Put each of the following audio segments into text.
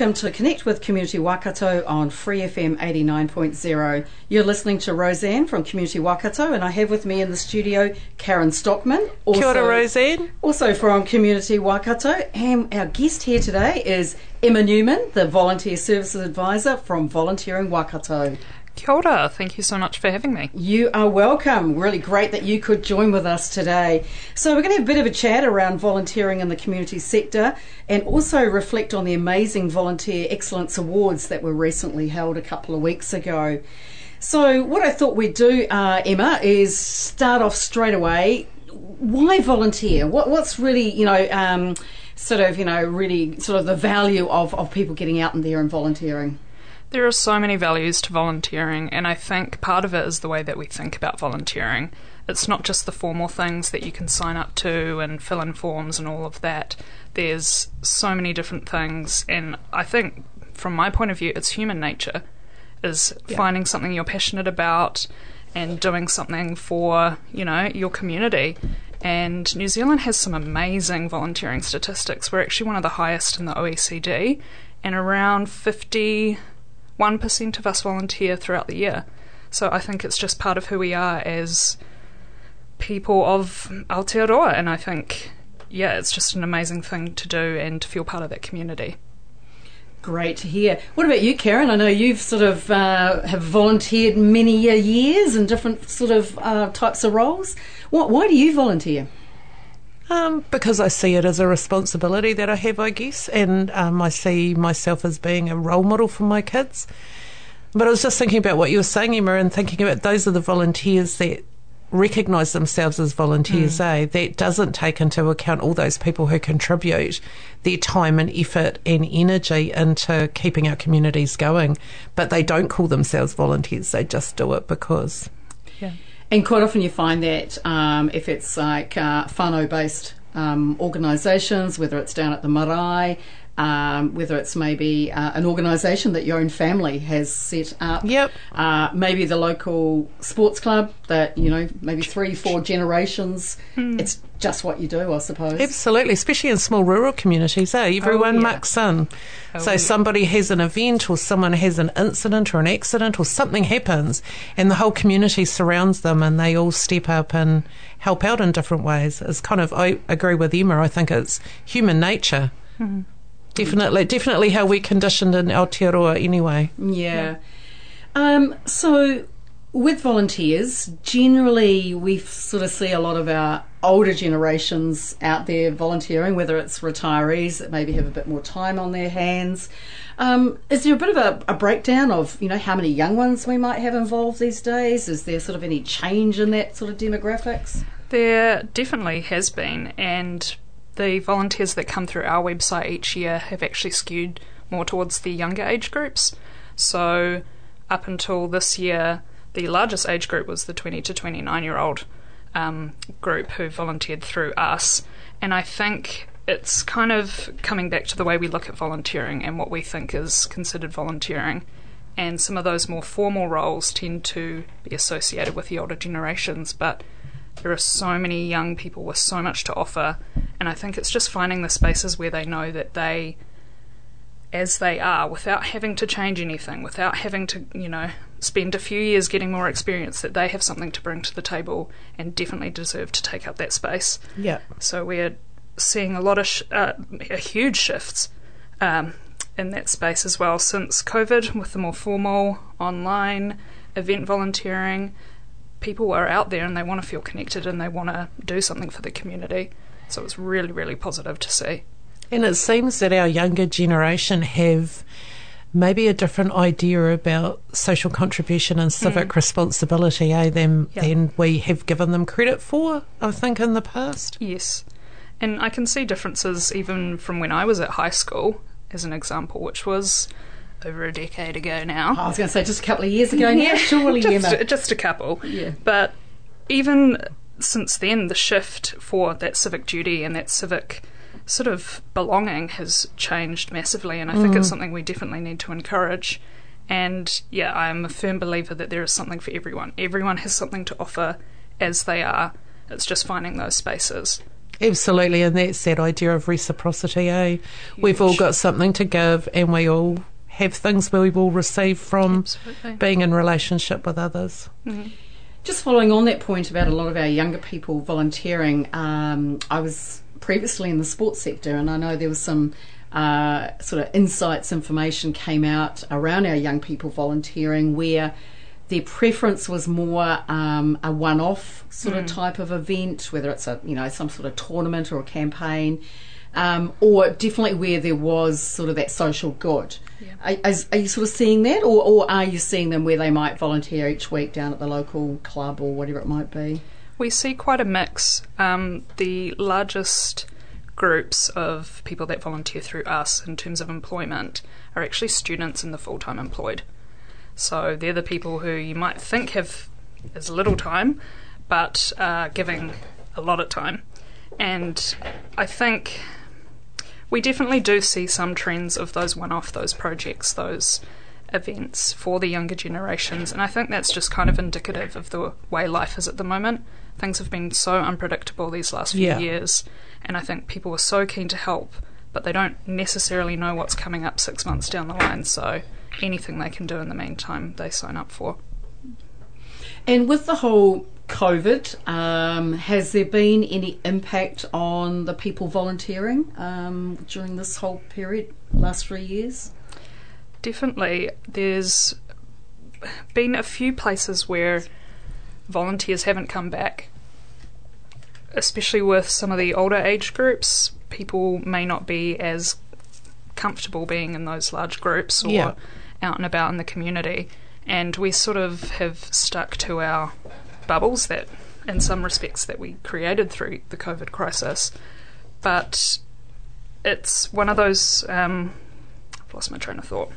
welcome to Connect with Community Waikato on Free FM 89.0. You're listening to Roseanne from Community Waikato, and I have with me in the studio Karen Stockman. Also, Kia ora, Roseanne. Also from Community Waikato. And our guest here today is Emma Newman, the Volunteer Services Advisor from Volunteering Waikato. Kia ora. Thank you so much for having me. You are welcome. Really great that you could join with us today. So, we're going to have a bit of a chat around volunteering in the community sector and also reflect on the amazing Volunteer Excellence Awards that were recently held a couple of weeks ago. So, what I thought we'd do, uh, Emma, is start off straight away. Why volunteer? What, what's really, you know, um, sort of, you know, really sort of the value of, of people getting out in there and volunteering? There are so many values to volunteering, and I think part of it is the way that we think about volunteering. It's not just the formal things that you can sign up to and fill in forms and all of that. There's so many different things, and I think from my point of view, it's human nature is yeah. finding something you're passionate about and doing something for, you know, your community. And New Zealand has some amazing volunteering statistics. We're actually one of the highest in the OECD, and around 50 1% of us volunteer throughout the year. So I think it's just part of who we are as people of Aotearoa. And I think, yeah, it's just an amazing thing to do and to feel part of that community. Great to hear. What about you, Karen? I know you've sort of uh, have volunteered many years in different sort of uh, types of roles. What, why do you volunteer? Um, because I see it as a responsibility that I have, I guess, and um, I see myself as being a role model for my kids. But I was just thinking about what you were saying, Emma, and thinking about those are the volunteers that recognise themselves as volunteers, mm. eh? That doesn't take into account all those people who contribute their time and effort and energy into keeping our communities going, but they don't call themselves volunteers, they just do it because. Yeah. And quite often you find that um, if it's like uh, whānau based um, organisations, whether it's down at the marae, um, whether it's maybe uh, an organisation that your own family has set up. Yep. Uh, maybe the local sports club that, you know, maybe three, four generations. Mm. It's just what you do, I suppose. Absolutely, especially in small rural communities, eh? Everyone oh, yeah. mucks in. Oh, so yeah. somebody has an event or someone has an incident or an accident or something happens and the whole community surrounds them and they all step up and help out in different ways. It's kind of, I agree with Emma, I think it's human nature. Mm-hmm. Definitely, definitely how we're conditioned in Aotearoa anyway. Yeah. Um, so with volunteers, generally we sort of see a lot of our older generations out there volunteering, whether it's retirees that maybe have a bit more time on their hands. Um, is there a bit of a, a, breakdown of you know how many young ones we might have involved these days? Is there sort of any change in that sort of demographics? There definitely has been, and the volunteers that come through our website each year have actually skewed more towards the younger age groups. So, up until this year, the largest age group was the 20 to 29 year old um, group who volunteered through us. And I think it's kind of coming back to the way we look at volunteering and what we think is considered volunteering. And some of those more formal roles tend to be associated with the older generations, but there are so many young people with so much to offer, and I think it's just finding the spaces where they know that they, as they are, without having to change anything, without having to, you know, spend a few years getting more experience, that they have something to bring to the table and definitely deserve to take up that space. Yeah. So we're seeing a lot of sh- uh, huge shifts um, in that space as well since COVID, with the more formal online event volunteering people are out there and they want to feel connected and they want to do something for the community. So it's really, really positive to see. And it seems that our younger generation have maybe a different idea about social contribution and civic mm. responsibility eh, than, yep. than we have given them credit for, I think, in the past. Yes. And I can see differences even from when I was at high school, as an example, which was over a decade ago now. I was going to say just a couple of years ago now, surely, just, Emma. just a couple. Yeah. But even since then, the shift for that civic duty and that civic sort of belonging has changed massively, and I think it's something we definitely need to encourage. And yeah, I'm a firm believer that there is something for everyone. Everyone has something to offer as they are. It's just finding those spaces. Absolutely, and that's that idea of reciprocity, eh? We've all got something to give, and we all have things we will receive from Absolutely. being in relationship with others. Just following on that point about a lot of our younger people volunteering, um, I was previously in the sports sector, and I know there was some uh, sort of insights, information came out around our young people volunteering where their preference was more um, a one-off sort of type of event, whether it's a you know some sort of tournament or a campaign, um, or definitely where there was sort of that social good. Are, are you sort of seeing that, or, or are you seeing them where they might volunteer each week down at the local club or whatever it might be? We see quite a mix. Um, the largest groups of people that volunteer through us in terms of employment are actually students and the full time employed. So they're the people who you might think have as little time, but are giving a lot of time. And I think we definitely do see some trends of those one off, those projects, those events for the younger generations. And I think that's just kind of indicative of the way life is at the moment. Things have been so unpredictable these last few Yeah. years. And I think people are so keen to help, but they don't necessarily know what's coming up six months down the line. So anything they can do in the meantime, they sign up for. And with the whole COVID, um, has there been any impact on the people volunteering um, during this whole period, last three years? Definitely. There's been a few places where volunteers haven't come back, especially with some of the older age groups. People may not be as comfortable being in those large groups or Yeah. out and about in the community. And we sort of have stuck to our bubbles that, in some respects, that we created through the COVID crisis. But it's one of those. Um, I've lost my train of thought.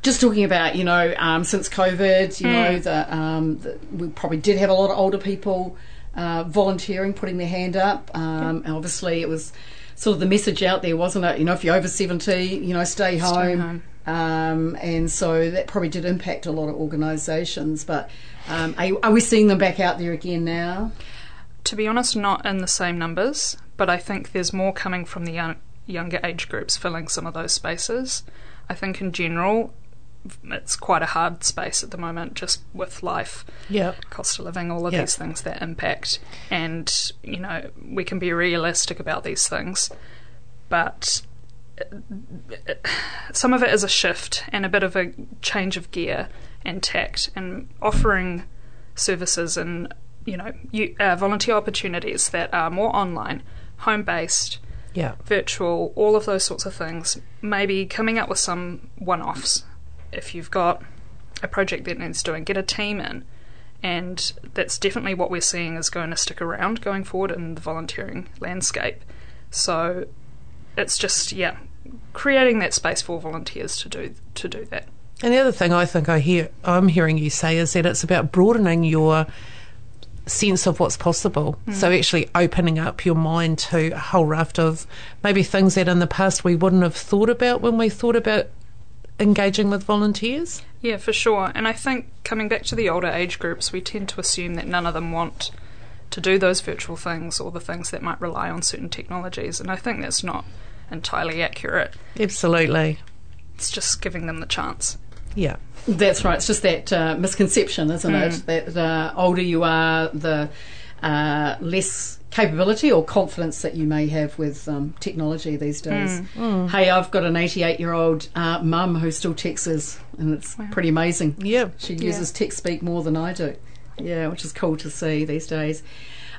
Just talking about, you know, um, since COVID, you know, that um, the, we probably did have a lot of older people uh, volunteering, putting their hand up. Um, and obviously, it was sort of the message out there, wasn't it? You know, if you're over 70, you know, stay home. home. Um, and so that probably did impact a lot of organisations. But um, are, are we seeing them back out there again now? To be honest, not in the same numbers, but I think there's more coming from the young, younger age groups filling some of those spaces. I think in general, it's quite a hard space at the moment, just with life, Yeah. cost of living, all of Yeah. these things that impact. And, you know, we can be realistic about these things, but some of it is a shift and a bit of a change of gear and tact and offering services and you know you, uh, volunteer opportunities that are more online home based Yeah. virtual all of those sorts of things. Maybe coming up with some one-offs. If you've got a project that needs doing get a team in. And that's definitely what we're seeing is going to stick around going forward in the volunteering landscape. So it's just yeah creating that space for volunteers to do to do that And the other thing I think I hear I'm hearing you say is that it's about broadening your sense of what's possible. Hmm. So actually opening up your mind to a whole raft of maybe things that in the past we wouldn't have thought about when we thought about engaging with volunteers. Yeah, for sure. And I think coming back to the older age groups, we tend to assume that none of them want to do those virtual things or the things that might rely on certain technologies. And I think that's not entirely accurate. Absolutely. It's just giving them the chance. Yeah. That's right. It's just that uh, misconception, isn't it? That the older you are, the uh, less capability or confidence that you may have with um, technology these days. Hey, I've got an 88 year old uh, mum who still texts us, and it's pretty amazing. Yeah. She uses text speak more than I do. Yeah, which is cool to see these days.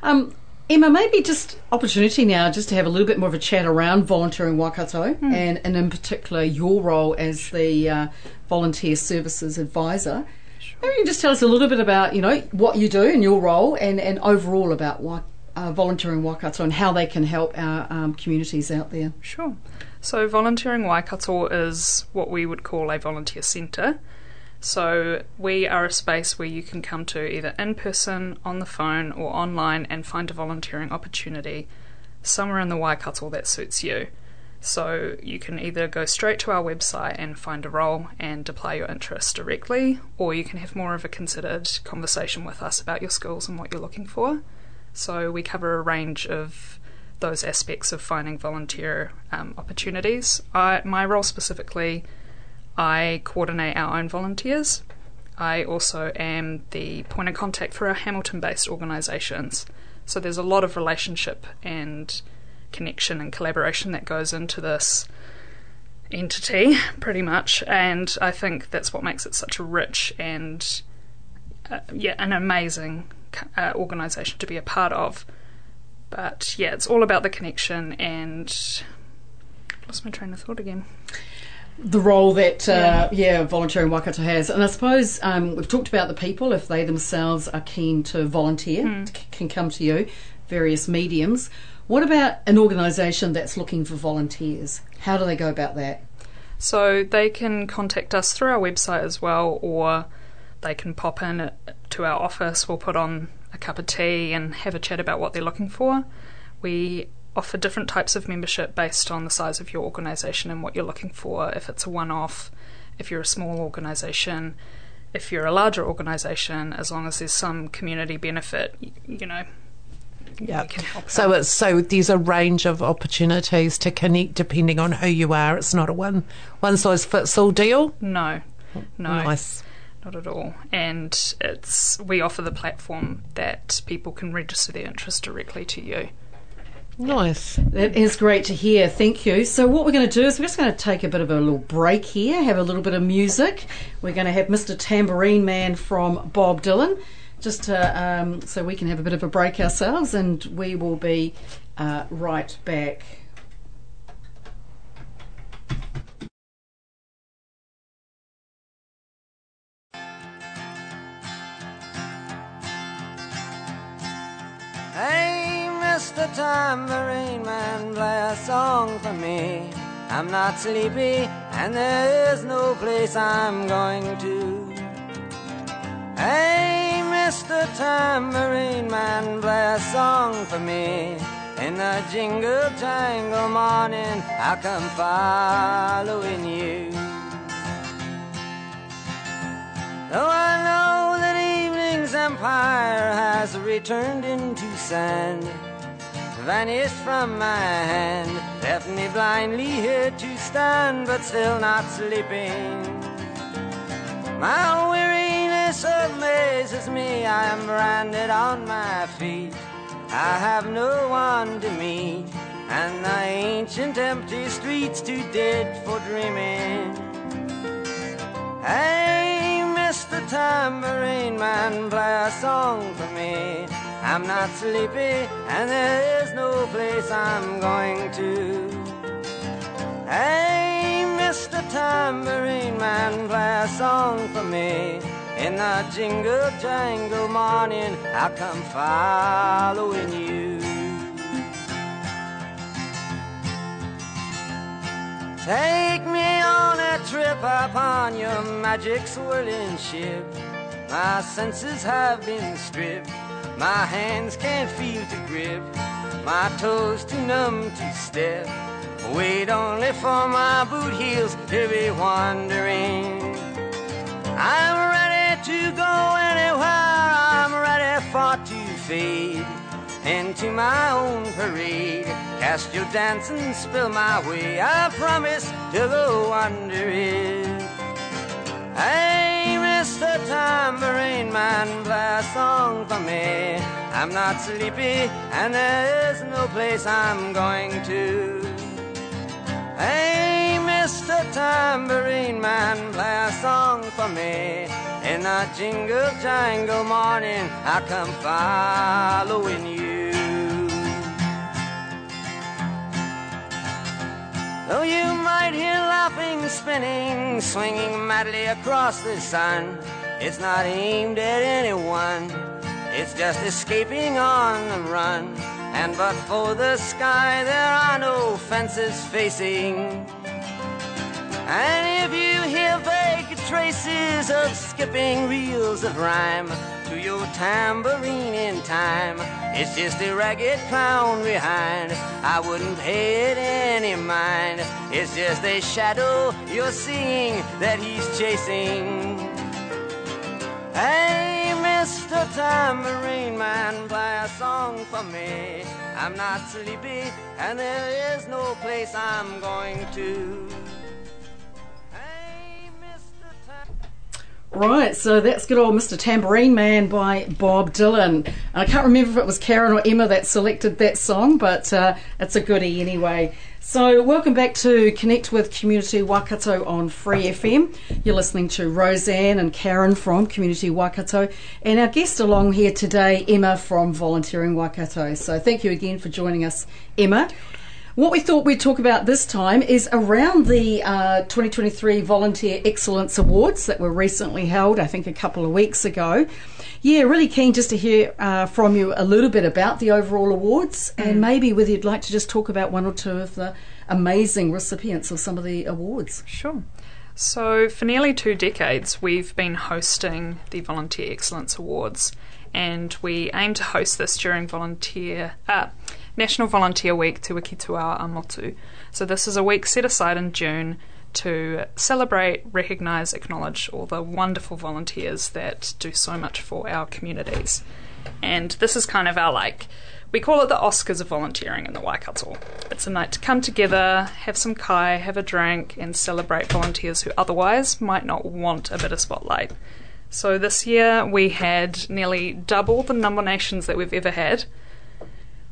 Um, Emma, maybe just opportunity now just to have a little bit more of a chat around volunteering Waikato and, and in particular your role as the uh, volunteer services advisor. Sure. Maybe you can just tell us a little bit about, you know, what you do in your role and, and overall about Wa- uh, Volunteering Waikato and how they can help our um, communities out there. Sure. So, Volunteering Waikato is what we would call a volunteer centre. So, we are a space where you can come to either in person, on the phone, or online and find a volunteering opportunity somewhere in the Waikato that suits you. So, you can either go straight to our website and find a role and apply your interest directly, or you can have more of a considered conversation with us about your skills and what you're looking for. So, we cover a range of those aspects of finding volunteer um, opportunities. I, my role specifically I coordinate our own volunteers. I also am the point of contact for our Hamilton based organisations. So there's a lot of relationship and connection and collaboration that goes into this entity, pretty much. And I think that's what makes it such a rich and, uh, yeah, an amazing uh, organisation to be a part of. But yeah, it's all about the connection and. Lost my train of thought again the role that uh, yeah. yeah volunteering Waikato has, and I suppose um, we've talked about the people if they themselves are keen to volunteer mm. c- can come to you, various mediums. What about an organisation that's looking for volunteers? How do they go about that? So they can contact us through our website as well, or they can pop in to our office. We'll put on a cup of tea and have a chat about what they're looking for. We offer different types of membership based on the size of your organisation and what you're looking for. If it's a one off, if you're a small organisation, if you're a larger organisation, as long as there's some community benefit, you, know. Yeah. So it's so there's a range of opportunities to connect depending on who you are. It's not a one one size fits all deal. No. No. Nice. Not at all. And it's we offer the platform that people can register their interest directly to you. Nice. That is great to hear. Thank you. So, what we're going to do is we're just going to take a bit of a little break here, have a little bit of music. We're going to have Mr. Tambourine Man from Bob Dylan, just to, um, so we can have a bit of a break ourselves, and we will be uh, right back. Mr. Tambourine Man, play a song for me. I'm not sleepy, and there is no place I'm going to. Hey, Mr. Tambourine Man, play a song for me. In the jingle jangle morning, I'll come following you. Though I know that evening's empire has returned into sand vanished from my hand, left me blindly here to stand, but still not sleeping. My weariness amazes me, I am branded on my feet. I have no one to meet, and the ancient empty streets too dead for dreaming. Hey, Mr. Tambourine Man, play a song for me. I'm not sleepy, and there is no place I'm going to. Hey, Mr. Tambourine Man, play a song for me. In the jingle jangle morning, I'll come following you. Take me on a trip upon your magic swirling ship. My senses have been stripped. My hands can't feel to grip, my toes too numb to step. Wait only for my boot heels to be wandering. I'm ready to go anywhere, I'm ready for to fade into my own parade. Cast your dance and spill my way, I promise to go under it. Hey, Mr. Tambourine Man, play a song for me. I'm not sleepy, and there is no place I'm going to. Hey, Mr. Tambourine Man, play a song for me. In a jingle jangle morning, I come following you. Though you might hear laughing, spinning, swinging madly across the sun, it's not aimed at anyone. It's just escaping on the run. And but for the sky, there are no fences facing. And if you hear vague traces of skipping reels of rhyme your tambourine in time, it's just a ragged clown behind. I wouldn't pay it any mind. It's just a shadow you're seeing that he's chasing. Hey, Mr. Tambourine Man, play a song for me. I'm not sleepy, and there is no place I'm going to. Right, so that's good old Mr. Tambourine Man by Bob Dylan. I can't remember if it was Karen or Emma that selected that song, but uh, it's a goodie anyway. So, welcome back to Connect with Community Waikato on Free FM. You're listening to Roseanne and Karen from Community Waikato, and our guest along here today, Emma from Volunteering Waikato. So, thank you again for joining us, Emma. What we thought we'd talk about this time is around the uh, 2023 Volunteer Excellence Awards that were recently held, I think a couple of weeks ago. Yeah, really keen just to hear uh, from you a little bit about the overall awards and maybe whether you'd like to just talk about one or two of the amazing recipients of some of the awards. Sure. So, for nearly two decades, we've been hosting the Volunteer Excellence Awards, and we aim to host this during volunteer uh, National Volunteer Week Te Wiki Tūao ā-Motu. So, this is a week set aside in June to celebrate, recognise, acknowledge all the wonderful volunteers that do so much for our communities. And this is kind of our like, we call it the Oscars of volunteering in the Waikato. It's a night to come together, have some kai, have a drink, and celebrate volunteers who otherwise might not want a bit of spotlight. So this year we had nearly double the nominations that we've ever had,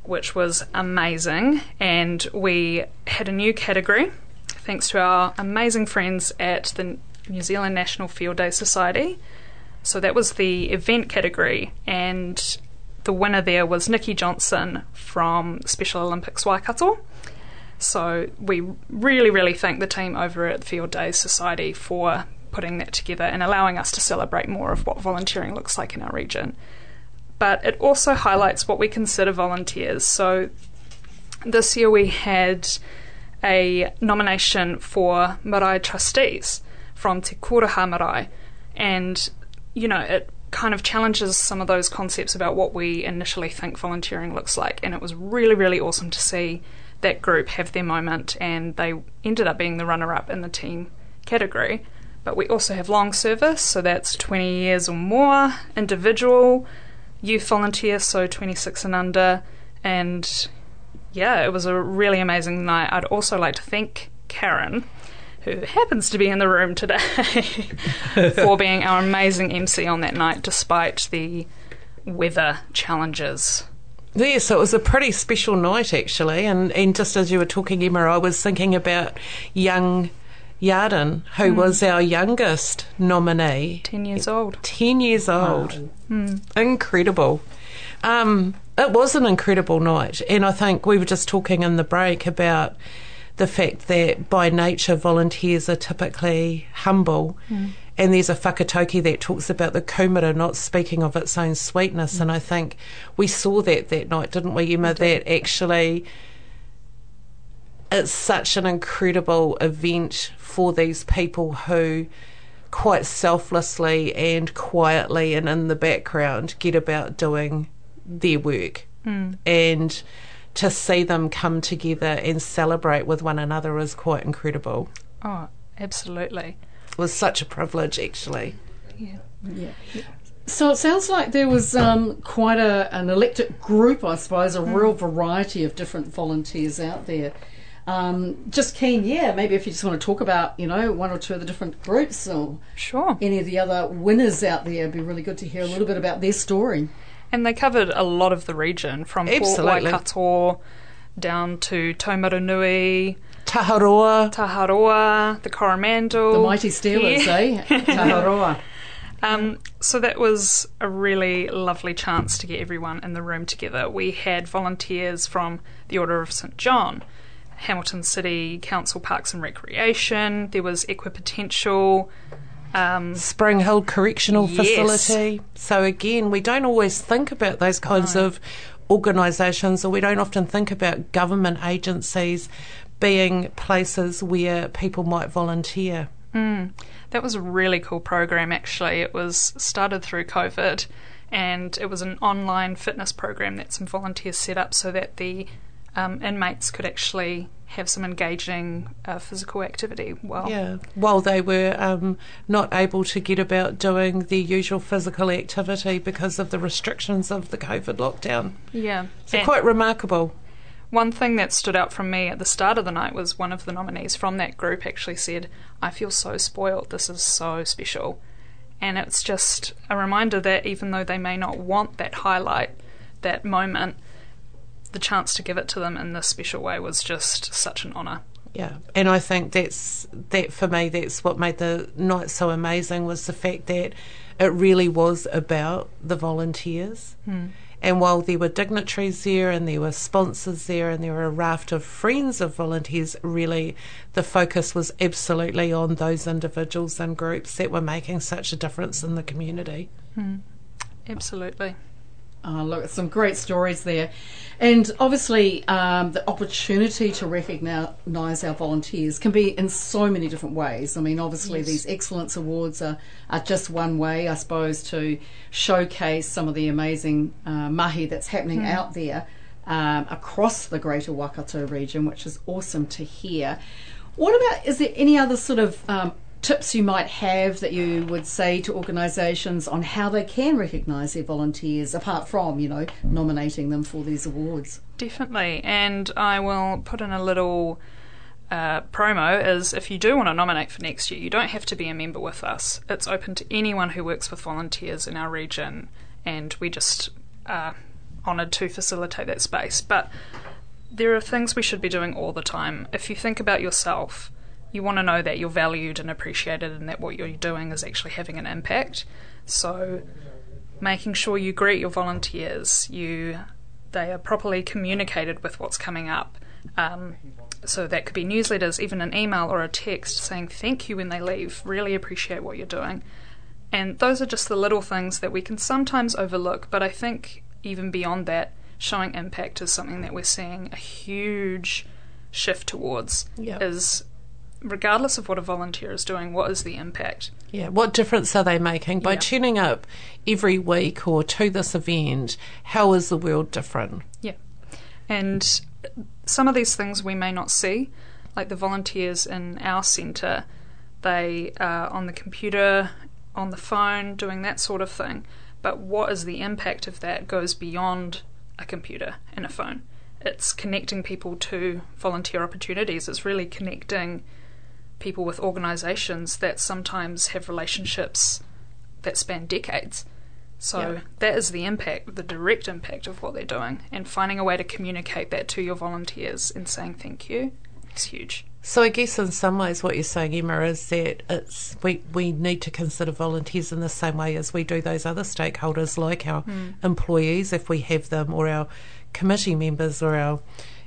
which was amazing. And we had a new category thanks to our amazing friends at the New Zealand National Field Day Society. So that was the event category, and the winner there was Nikki Johnson from Special Olympics Waikato. So we really, really thank the team over at Field Day Society for putting that together and allowing us to celebrate more of what volunteering looks like in our region. But it also highlights what we consider volunteers. So this year we had a nomination for Marae trustees from Te Kuraha Marae. And, you know, it kind of challenges some of those concepts about what we initially think volunteering looks like. And it was really, really awesome to see that group have their moment, and they ended up being the runner up in the team category. But we also have long service, so that's 20 years or more, individual, youth volunteer, so 26 and under, and yeah, it was a really amazing night. I'd also like to thank Karen, who happens to be in the room today, for being our amazing MC on that night, despite the weather challenges. Yeah, so it was a pretty special night actually, and, and just as you were talking, Emma, I was thinking about young Yarden, who hmm. was our youngest nominee. 10 years old. 10 years old. Incredible. Um, it was an incredible night, and I think we were just talking in the break about the fact that by nature volunteers are typically humble. And there's a whakataukī that talks about the kumara not speaking of its own sweetness, and I think we saw that that night, didn't we, Emma? That actually it's such an incredible event for these people who quite selflessly and quietly and in the background get about doing their work. And to see them come together and celebrate with one another is quite incredible. Oh, absolutely. It was such a privilege, actually. Yeah. yeah. So it sounds like there was um, quite a, an electric group, I suppose, a real variety of different volunteers out there. Um, just keen, yeah, maybe if you just want to talk about, you know, one or two of the different groups or Sure. any of the other winners out there, it'd be really good to hear a little bit about their story. And they covered a lot of the region, from Port Absolutely. Waikato down to Taumarunui, Taharoa. Taharoa, the Coromandel. The Mighty Steelers, Yeah. eh? Taharoa. Um, so that was a really lovely chance to get everyone in the room together. We had volunteers from the Order of St John, Hamilton City Council Parks and Recreation. There was Equipotential. Um, Spring Hill Correctional Yes. Facility. So again, we don't always think about those kinds of organisations, or we don't often think about government agencies being places where people might volunteer. Mm, that was a really cool program, actually. It was started through COVID and it was an online fitness program that some volunteers set up so that the um, inmates could actually have some engaging uh, physical activity while yeah while they were um, not able to get about doing the usual physical activity because of the restrictions of the COVID lockdown. Yeah, so and quite remarkable. One thing that stood out from me at the start of the night was one of the nominees from that group actually said, "I feel so spoiled. This is so special." And it's just a reminder that even though they may not want that highlight, that moment, the chance to give it to them in this special way was just such an honour. Yeah, and I think that's that for me. That's what made the night so amazing was the fact that it really was about the volunteers. Hmm. And while there were dignitaries there and there were sponsors there and there were a raft of friends of volunteers, really the focus was absolutely on those individuals and groups that were making such a difference in the community. Hmm. Absolutely. Oh, look, some great stories there. And obviously, um, the opportunity to recognise our volunteers can be in so many different ways. I mean, obviously, yes. these Excellence Awards are, are just one way, I suppose, to showcase some of the amazing uh, mahi that's happening mm. out there um, across the greater Waikato region, which is awesome to hear. What about, is there any other sort of um, tips you might have that you would say to organisations on how they can recognise their volunteers, apart from, you know, nominating them for these awards? Definitely, and I will put in a little uh, promo is if you do want to nominate for next year, you don't have to be a member with us. It's open to anyone who works with volunteers in our region, and we just are honoured to facilitate that space. But there are things we should be doing all the time. If you think about yourself, you want to know that you're valued and appreciated and that what you're doing is actually having an impact. So making sure you greet your volunteers, you they are properly communicated with what's coming up. Um, so that could be newsletters, even an email or a text saying thank you when they leave. Really appreciate what you're doing. And those are just the little things that we can sometimes overlook, but I think even beyond that, showing impact is something that we're seeing a huge shift towards. Yep. Is regardless of what a volunteer is doing, what is the impact? Yeah, what difference are they making by yeah. tuning up every week or to this event? How is the world different? Yeah, and some of these things we may not see, like the volunteers in our centre, they are on the computer, on the phone, doing that sort of thing. But what is the impact of that goes beyond a computer and a phone. It's connecting people to volunteer opportunities. It's really connecting people with organisations that sometimes have relationships that span decades. So that is the impact, the direct impact of what they're doing, and finding a way to communicate that to your volunteers and saying thank you is huge. So I guess in some ways what you're saying, Emma, is that it's we, we need to consider volunteers in the same way as we do those other stakeholders like our mm. employees if we have them or our committee members or our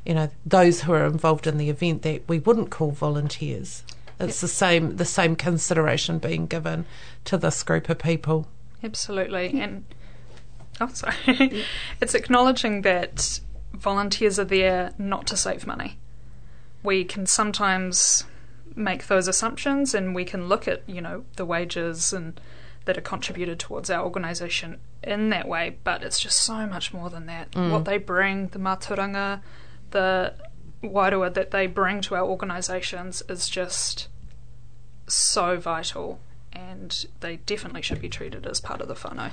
you know, those who are involved in the event that we wouldn't call volunteers. It's the same the same consideration being given to this group of people. Absolutely, and oh, sorry, it's acknowledging that volunteers are there not to save money. We can sometimes make those assumptions, and we can look at you know the wages and that are contributed towards our organisation in that way, but it's just so much more than that. Mm. What they bring, the mātauranga, the wairua that they bring to our organisations is just so vital and they definitely should be treated as part of the whānau.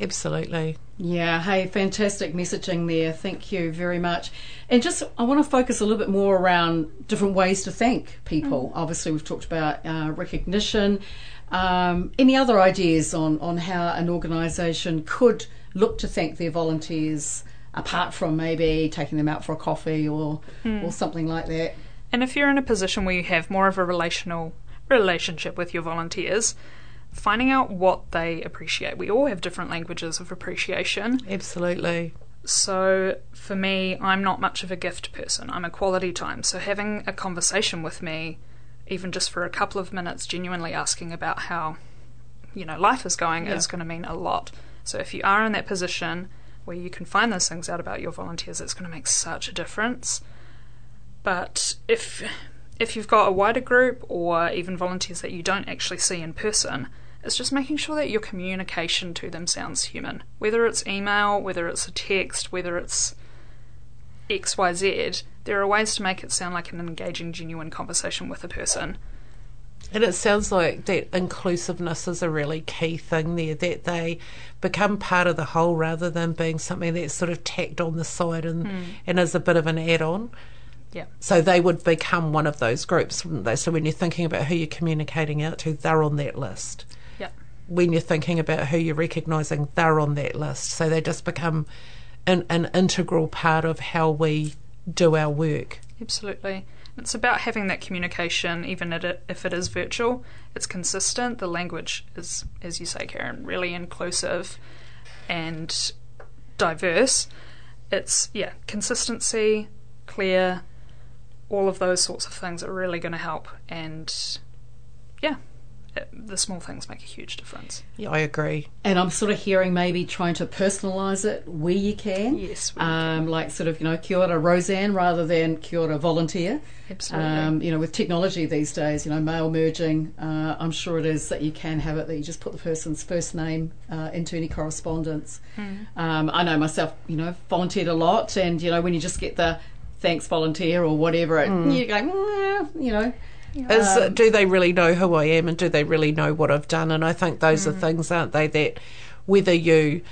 Absolutely. Yeah, hey, fantastic messaging there. Thank you very much. And just, I want to focus a little bit more around different ways to thank people. Mm. Obviously, we've talked about uh, recognition. Um, any other ideas on, on how an organisation could look to thank their volunteers apart from maybe taking them out for a coffee or mm. or something like that. And if you're in a position where you have more of a relational relationship with your volunteers, finding out what they appreciate. We all have different languages of appreciation. Absolutely. So for me, I'm not much of a gift person. I'm a quality time. So having a conversation with me, even just for a couple of minutes, genuinely asking about how, you know, life is going yeah. is going to mean a lot. So if you are in that position, where you can find those things out about your volunteers, it's going to make such a difference. But if if you've got a wider group or even volunteers that you don't actually see in person, it's just making sure that your communication to them sounds human. Whether it's email, whether it's a text, whether it's XYZ, there are ways to make it sound like an engaging, genuine conversation with a person. And it sounds like that inclusiveness is a really key thing there, that they become part of the whole rather than being something that's sort of tacked on the side and, mm. and is a bit of an add on. Yeah. So they would become one of those groups, wouldn't they? So when you're thinking about who you're communicating out to, they're on that list. Yeah. When you're thinking about who you're recognising, they're on that list. So they just become an, an integral part of how we do our work. Absolutely. It's about having that communication, even if it is virtual. It's consistent. The language is, as you say, Karen, really inclusive and diverse. It's, yeah, consistency, clear, all of those sorts of things are really going to help. And yeah, the small things make a huge difference. Yeah, I agree. And I'm sort of hearing maybe trying to personalise it where you can. Yes. Um, can. Like sort of, you know, kia ora Roseanne rather than kia ora volunteer. Absolutely. Um, you know, with technology these days, you know, mail merging, uh, I'm sure it is that you can have it that you just put the person's first name uh, into any correspondence. Mm. Um, I know myself, you know, volunteered a lot, and you know, when you just get the thanks volunteer or whatever, it, mm. you go, mm, you know. Is, um, do they really know who I am and do they really know what I've done? And I think those mm. are things, aren't they, that whether you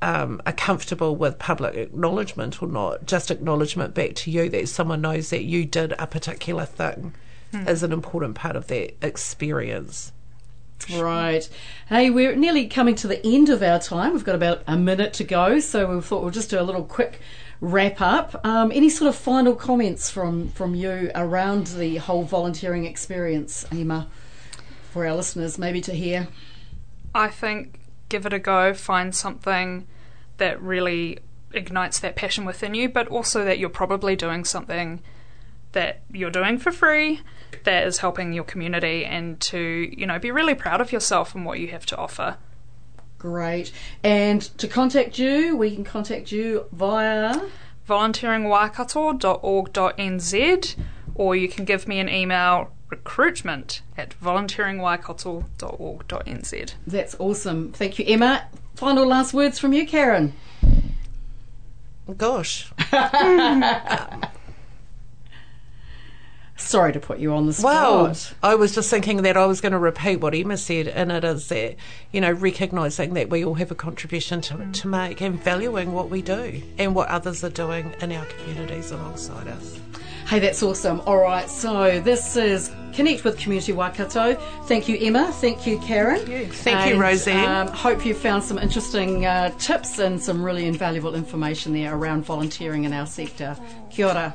um, are comfortable with public acknowledgement or not, just acknowledgement back to you that someone knows that you did a particular thing mm. is an important part of that experience. Right. Hey, we're nearly coming to the end of our time. We've got about a minute to go, so we thought we'll just do a little quick wrap up. Um, any sort of final comments from, from you around the whole volunteering experience, Emma, for our listeners maybe to hear? I think give it a go, find something that really ignites that passion within you, but also that you're probably doing something that you're doing for free that is helping your community and to, you know, be really proud of yourself and what you have to offer. Great. And to contact you, we can contact you via volunteeringwaikato.org.nz or you can give me an email recruitment at volunteeringwaikato.org.nz. That's awesome. Thank you, Emma. Final last words from you, Karen. Gosh. Um, Sorry to put you on the spot. Well, I was just thinking that I was going to repeat what Emma said, and it is that, you know, recognising that we all have a contribution to, mm. to make and valuing what we do and what others are doing in our communities alongside us. Hey, that's awesome. All right, so this is Connect with Community Waikato. Thank you, Emma. Thank you, Karen. Thank you, Thank and, you Roseanne. Um, hope you found some interesting uh, tips and some really invaluable information there around volunteering in our sector. Kia ora.